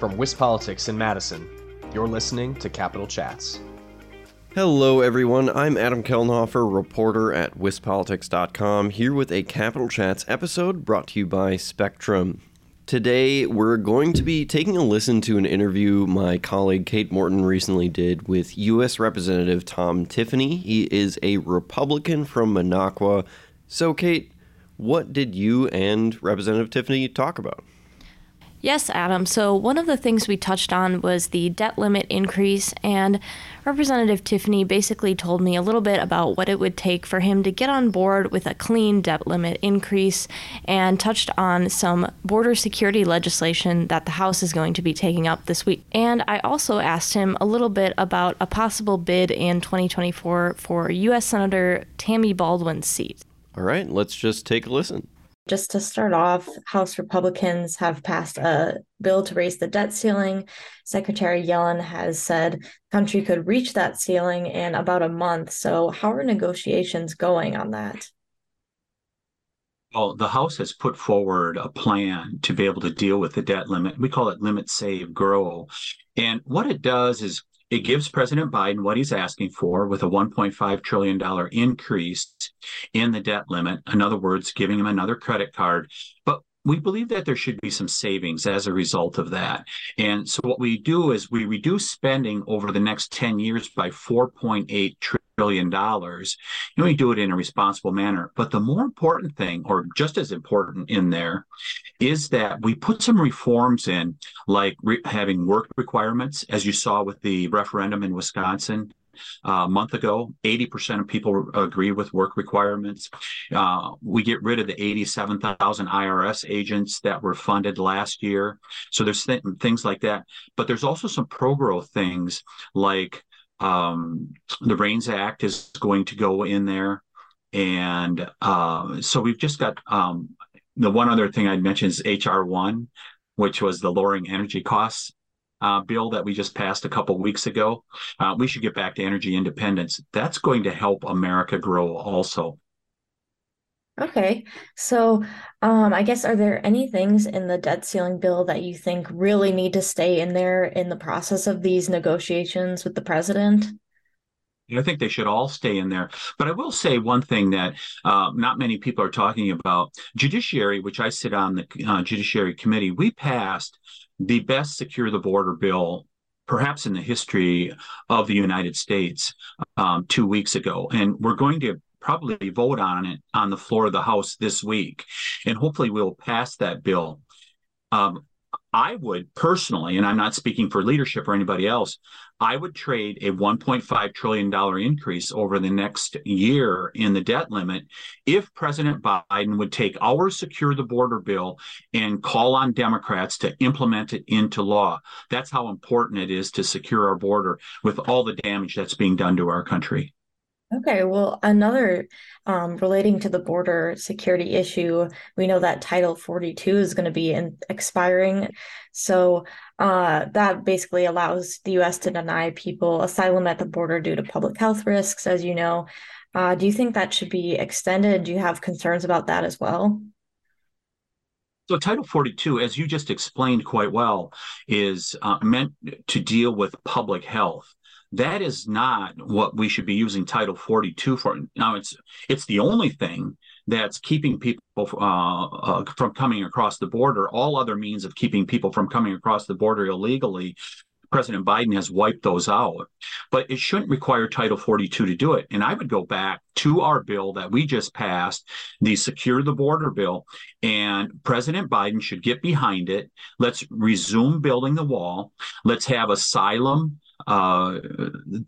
From WisPolitics in Madison, you're listening to Capitol Chats. Hello, everyone. I'm Adam Kellenhofer, reporter at WisPolitics.com, here with a Capitol Chats episode brought to you by Spectrum. Today, we're going to be taking a listen to an interview my colleague Kate Morton recently did with U.S. Representative Tom Tiffany. He is a Republican from Minocqua. So, Kate, what did you and Representative Tiffany talk about? Yes, Adam. So, one of the things we touched on was the debt limit increase, and Representative Tiffany basically told me a little bit about what it would take for him to get on board with a clean debt limit increase and touched on some border security legislation that the House is going to be taking up this week. And I also asked him a little bit about a possible bid in 2024 for U.S. Senator Tammy Baldwin's seat. All right, let's just take a listen. Just to start off, House Republicans have passed a bill to raise the debt ceiling. Secretary Yellen has said the country could reach that ceiling in about a month. So, how are negotiations going on that? Well, the House has put forward a plan to be able to deal with the debt limit. We call it limit, save, grow. And what it does is it gives President Biden what he's asking for with a $1.5 trillion increase in the debt limit. In other words, giving him another credit card. But we believe that there should be some savings as a result of that. And so what we do is we reduce spending over the next 10 years by 4.8 trillion dollars. And we do it in a responsible manner. But the more important thing, or just as important in there, is that we put some reforms in, like re- having work requirements, as you saw with the referendum in Wisconsin. Uh, a month ago, 80% of people agree with work requirements. Uh, we get rid of the 87,000 IRS agents that were funded last year. So there's th- things like that. But there's also some pro growth things like um, the REINS Act is going to go in there. And uh, so we've just got um, the one other thing I'd mention is HR1, which was the lowering energy costs uh, bill that we just passed a couple weeks ago. Uh, we should get back to energy independence. That's going to help America grow also. Okay. So, um, I guess are there any things in the debt ceiling bill that you think really need to stay in there in the process of these negotiations with the president? I think they should all stay in there. But I will say one thing that uh, not many people are talking about judiciary, which I sit on the uh, judiciary committee. We passed the best secure the border bill perhaps in the history of the United States um, two weeks ago. And we're going to probably vote on it on the floor of the House this week. And hopefully we'll pass that bill. Um, I would personally, and I'm not speaking for leadership or anybody else, I would trade a $1.5 trillion increase over the next year in the debt limit if President Biden would take our Secure the Border bill and call on Democrats to implement it into law. That's how important it is to secure our border with all the damage that's being done to our country. Okay, well, another um, relating to the border security issue, we know that Title 42 is going to be in, expiring. So uh, that basically allows the US to deny people asylum at the border due to public health risks, as you know. Uh, do you think that should be extended? Do you have concerns about that as well? So, Title 42, as you just explained quite well, is uh, meant to deal with public health that is not what we should be using title 42 for. Now it's it's the only thing that's keeping people uh, uh, from coming across the border. All other means of keeping people from coming across the border illegally president biden has wiped those out. But it shouldn't require title 42 to do it. And i would go back to our bill that we just passed the secure the border bill and president biden should get behind it. Let's resume building the wall. Let's have asylum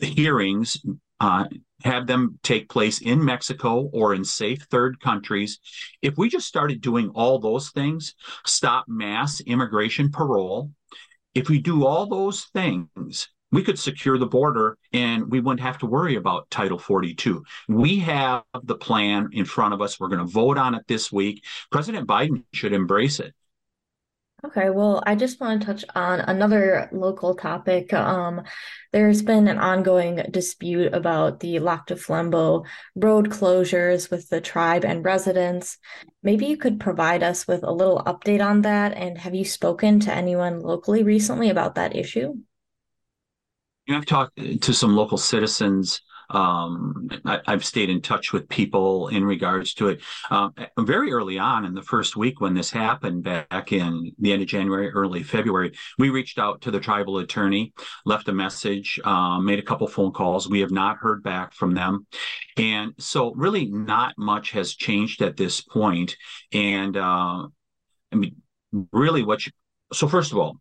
hearings, uh, have them take place in Mexico or in safe third countries. If we just started doing all those things, stop mass immigration parole, if we do all those things, we could secure the border and we wouldn't have to worry about Title 42. We have the plan in front of us. We're going to vote on it this week. President Biden should embrace it. Okay, well, I just want to touch on another local topic. Um, there's been an ongoing dispute about the Lac du Flambeau road closures with the tribe and residents. Maybe you could provide us with a little update on that, and have you spoken to anyone locally recently about that issue? You I've talked to some local citizens um, I, have stayed in touch with people in regards to it. Um, very early on in the first week when this happened, back in the end of January, early February, we reached out to the tribal attorney, left a message, um, made a couple phone calls. We have not heard back from them, and so really not much has changed at this point. And uh, I mean, really, what you so first of all,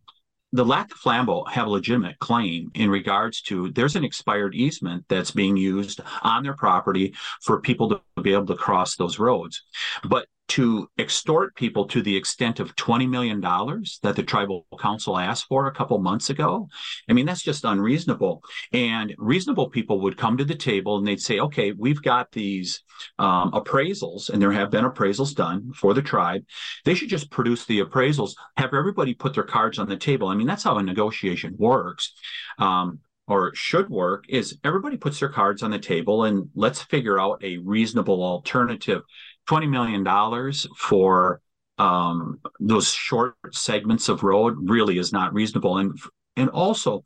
the Lac du Flambeau have a legitimate claim in regards to there's an expired easement that's being used on their property for people to be able to cross those roads. But to extort people to the extent of $20 million that the tribal council asked for a couple months ago. I mean, that's just unreasonable. And reasonable people would come to the table and they'd say, okay, we've got these um, appraisals, and there have been appraisals done for the tribe. They should just produce the appraisals, have everybody put their cards on the table. I mean, that's how a negotiation works. Um, or should work is everybody puts their cards on the table and let's figure out a reasonable alternative $20 million for um, those short segments of road really is not reasonable. And, and also,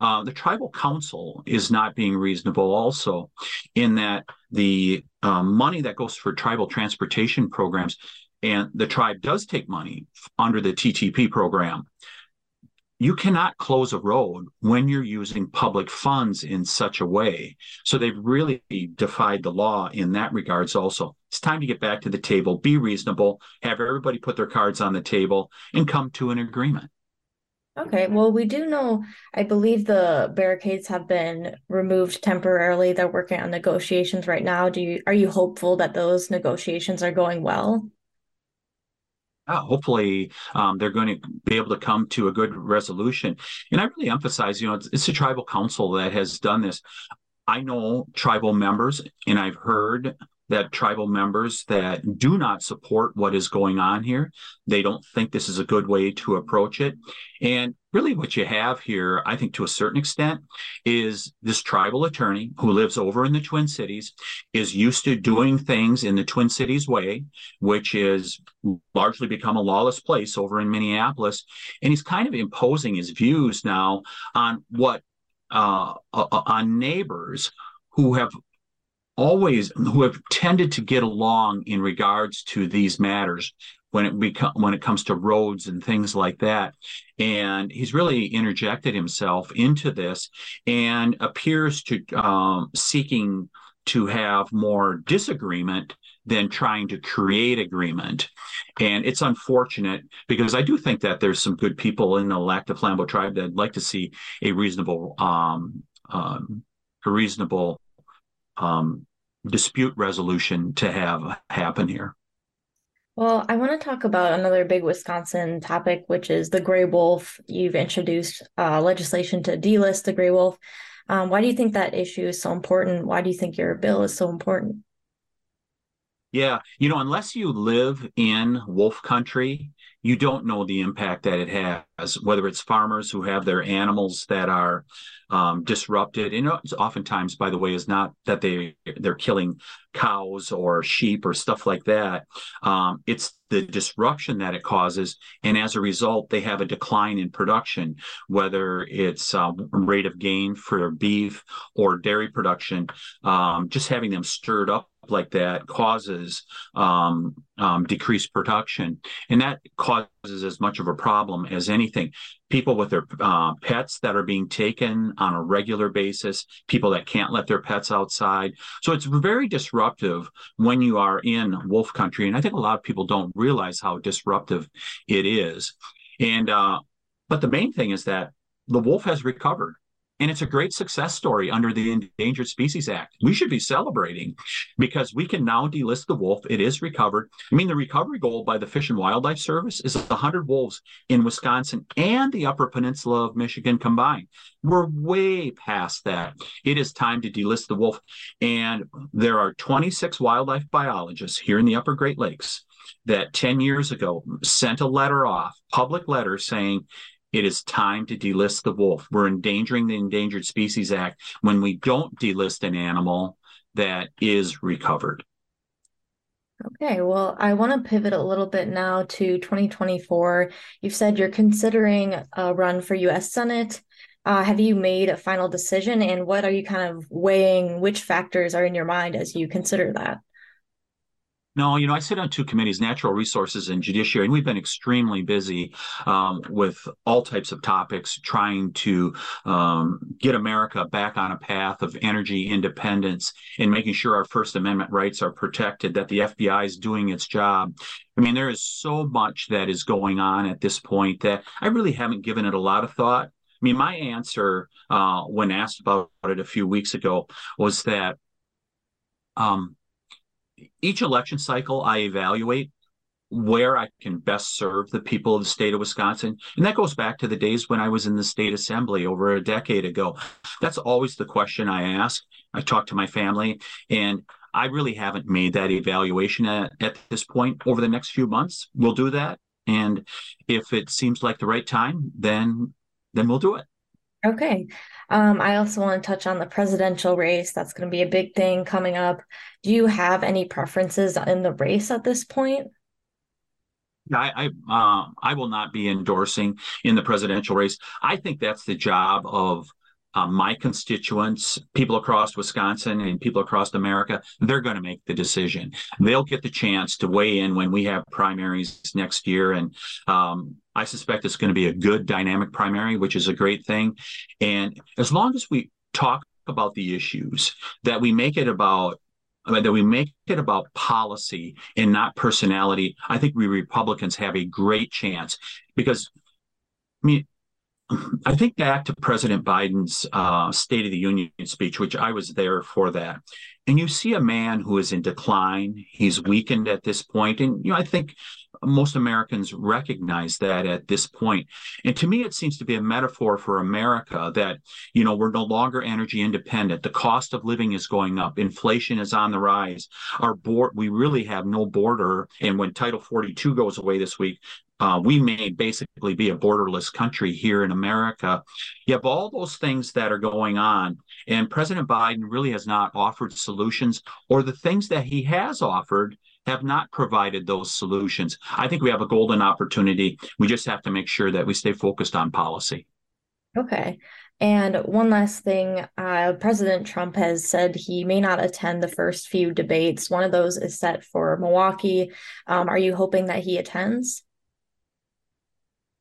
uh, the tribal council is not being reasonable also in that the um, money that goes for tribal transportation programs and the tribe does take money under the TTP program you cannot close a road when you're using public funds in such a way. So they've really defied the law in that regards also. It's time to get back to the table, be reasonable, have everybody put their cards on the table and come to an agreement. Okay, well, we do know, I believe the barricades have been removed temporarily. They're working on negotiations right now. Do you are you hopeful that those negotiations are going well? yeah, hopefully um, they're going to be able to come to a good resolution. And I really emphasize, you know, it's, it's a tribal council that has done this. I know tribal members, and I've heard that tribal members that do not support what is going on here. They don't think this is a good way to approach it. And really, what you have here, I think to a certain extent, is this tribal attorney who lives over in the Twin Cities, is used to doing things in the Twin Cities way, which is largely become a lawless place over in Minneapolis. And he's kind of imposing his views now on what uh, uh on neighbors who have always who have tended to get along in regards to these matters when it become when it comes to roads and things like that and he's really interjected himself into this and appears to um, seeking to have more disagreement than trying to create agreement. And it's unfortunate because I do think that there's some good people in the Lac du Flambeau tribe that'd like to see a reasonable, um, um, a reasonable um, dispute resolution to have happen here. Well, I want to talk about another big Wisconsin topic, which is the gray wolf. You've introduced uh, legislation to delist the gray wolf. Um, why do you think that issue is so important? Why do you think your bill is so important? Yeah, you know, unless you live in wolf country, you don't know the impact that it has, whether it's farmers who have their animals that are um, disrupted. And oftentimes, by the way, is not that they they're killing cows or sheep or stuff like that. Um, it's the disruption that it causes, and as a result, they have a decline in production, whether it's um, rate of gain for beef or dairy production. Um, just having them stirred up like that causes um, um, decreased production, and that causes as much of a problem as anything. People with their uh, pets that are being taken on a regular basis, people that can't let their pets outside. So it's very disruptive when you are in wolf country, and I think a lot of people don't realize how disruptive it is. And uh, but the main thing is that the wolf has recovered and it's a great success story under the Endangered Species Act. We should be celebrating because we can now delist the wolf. It is recovered. I mean, the recovery goal by the Fish and Wildlife Service is 100 wolves in Wisconsin and the Upper Peninsula of Michigan combined. We're way past that. It is time to delist the wolf. And there are 26 wildlife biologists here in the Upper Great Lakes that 10 years ago sent a letter off, public letter saying it is time to delist the wolf. We're endangering the Endangered Species Act when we don't delist an animal that is recovered. Okay, well, I want to pivot a little bit now to 2024. You've said you're considering a run for US Senate. Uh, have you made a final decision and what are you kind of weighing? Which factors are in your mind as you consider that? No, you know, I sit on two committees, natural resources and judiciary, and we've been extremely busy um, with all types of topics trying to um, get America back on a path of energy independence and making sure our First Amendment rights are protected, that the FBI is doing its job. I mean, there is so much that is going on at this point that I really haven't given it a lot of thought. I mean, my answer uh, when asked about it a few weeks ago was that um, each election cycle, I evaluate where I can best serve the people of the state of Wisconsin. And that goes back to the days when I was in the state assembly over a decade ago. That's always the question I ask. I talk to my family, and I really haven't made that evaluation at, at this point. Over the next few months, we'll do that. And if it seems like the right time, then then we'll do it. Okay. Um, I also want to touch on the presidential race. That's going to be a big thing coming up. Do you have any preferences in the race at this point? I I, uh, I will not be endorsing in the presidential race. I think that's the job of uh, my constituents, people across Wisconsin and people across America, they're going to make the decision. They'll get the chance to weigh in when we have primaries next year. And um, I suspect it's going to be a good dynamic primary, which is a great thing. And as long as we talk about the issues, that we make it about that we make it about policy and not personality, I think we Republicans have a great chance because I mean I think back to President Biden's uh, State of the Union speech, which I was there for that. And you see a man who is in decline. He's weakened at this point. And, you know, I think most Americans recognize that at this point. And to me, it seems to be a metaphor for America that, you know, we're no longer energy independent. The cost of living is going up. Inflation is on the rise. Our board, we really have no border. And when Title 42 goes away this week, uh, we may basically be a borderless country here in America. You have all those things that are going on, and President Biden really has not offered solutions, or the things that he has offered have not provided those solutions. I think we have a golden opportunity. We just have to make sure that we stay focused on policy. Okay. And one last thing uh, President Trump has said he may not attend the first few debates. One of those is set for Milwaukee. Um, are you hoping that he attends?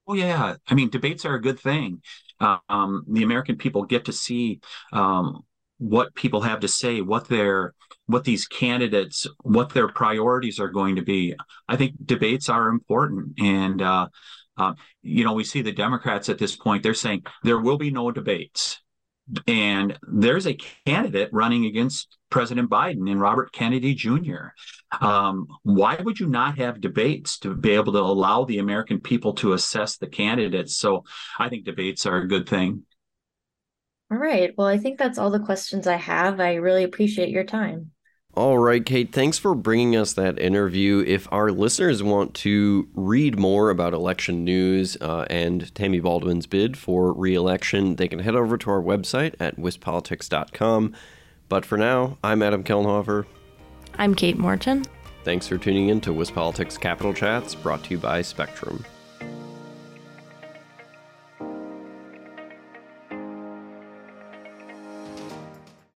Oh yeah, I mean debates are a good thing. Um, the American people get to see um, what people have to say, what their what these candidates, what their priorities are going to be. I think debates are important, and uh, uh, you know we see the Democrats at this point. They're saying there will be no debates and there's a candidate running against President Biden and Robert Kennedy Jr. Um, why would you not have debates to be able to allow the American people to assess the candidates? So I think debates are a good thing. All right. Well, I think that's all the questions I have. I really appreciate your time. All right, Kate, thanks for bringing us that interview. If our listeners want to read more about election news uh, and Tammy Baldwin's bid for re election, they can head over to our website at wispolitics.com. But for now, I'm Adam Kellenhofer. I'm Kate Morton. Thanks for tuning in to WisPolitics Capitol Chats, brought to you by Spectrum.